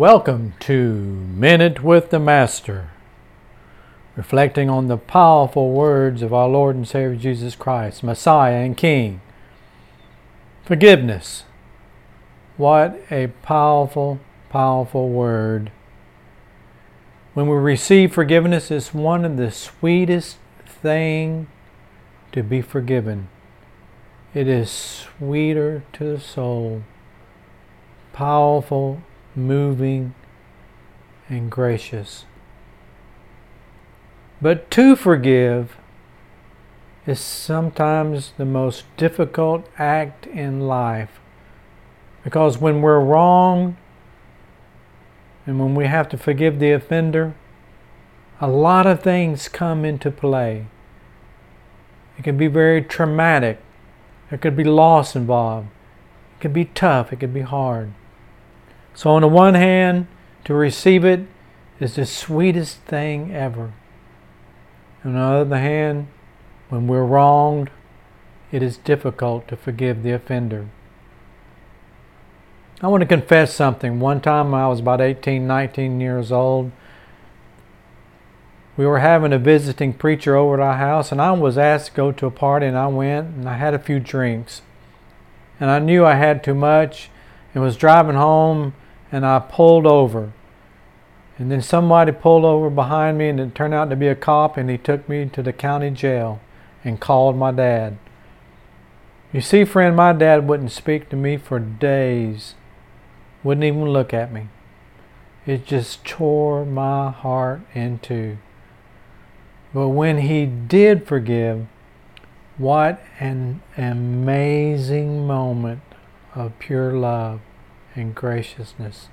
Welcome to Minute with the Master, reflecting on the powerful words of our Lord and Savior Jesus Christ, Messiah and King. Forgiveness. What a powerful, powerful word. When we receive forgiveness, it's one of the sweetest thing to be forgiven. It is sweeter to the soul, powerful, moving, and gracious. But to forgive is sometimes the most difficult act in life because when we're wrong and when we have to forgive the offender, a lot of things come into play. It can be very traumatic there could be loss involved. It could be tough. It could be hard. So, on the one hand, to receive it is the sweetest thing ever. On the other hand, when we're wronged, it is difficult to forgive the offender. I want to confess something. One time I was about 18, 19 years old we were having a visiting preacher over at our house, and I was asked to go to a party, and I went and I had a few drinks. And I knew I had too much and was driving home, and I pulled over. And then somebody pulled over behind me, and it turned out to be a cop, and he took me to the county jail and called my dad. You see, friend, my dad wouldn't speak to me for days, wouldn't even look at me. It just tore my heart in two. But when he did forgive, what an amazing moment of pure love and graciousness.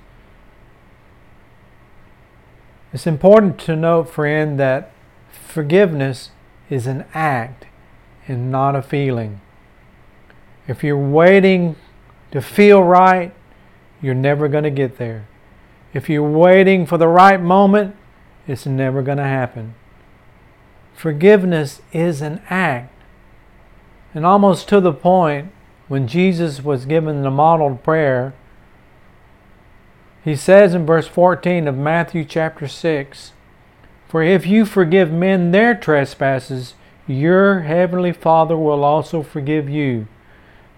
It's important to note, friend, that forgiveness is an act and not a feeling. If you're waiting to feel right, you're never going to get there. If you're waiting for the right moment, it's never going to happen. Forgiveness is an act. And almost to the point, when Jesus was given the model prayer, he says in verse 14 of Matthew chapter 6 For if you forgive men their trespasses, your heavenly Father will also forgive you.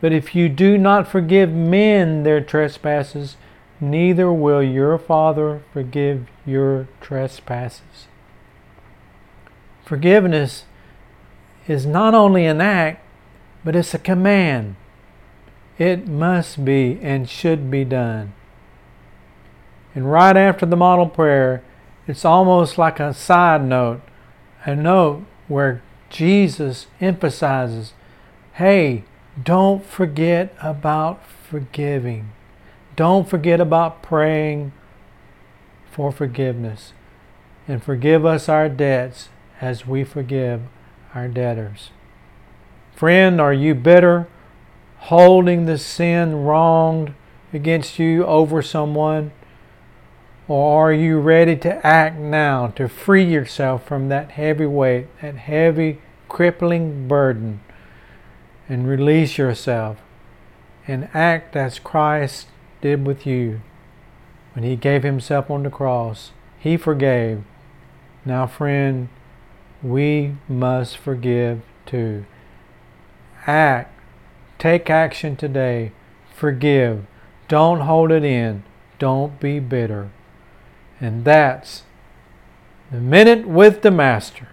But if you do not forgive men their trespasses, neither will your Father forgive your trespasses. Forgiveness is not only an act, but it's a command. It must be and should be done. And right after the model prayer, it's almost like a side note, a note where Jesus emphasizes hey, don't forget about forgiving. Don't forget about praying for forgiveness. And forgive us our debts as we forgive our debtors. Friend, are you bitter, holding the sin wronged against you over someone? Or are you ready to act now to free yourself from that heavy weight, that heavy, crippling burden, and release yourself and act as Christ did with you when He gave Himself on the cross? He forgave. Now, friend, we must forgive too. Act. Take action today. Forgive. Don't hold it in. Don't be bitter. And that's the minute with the Master.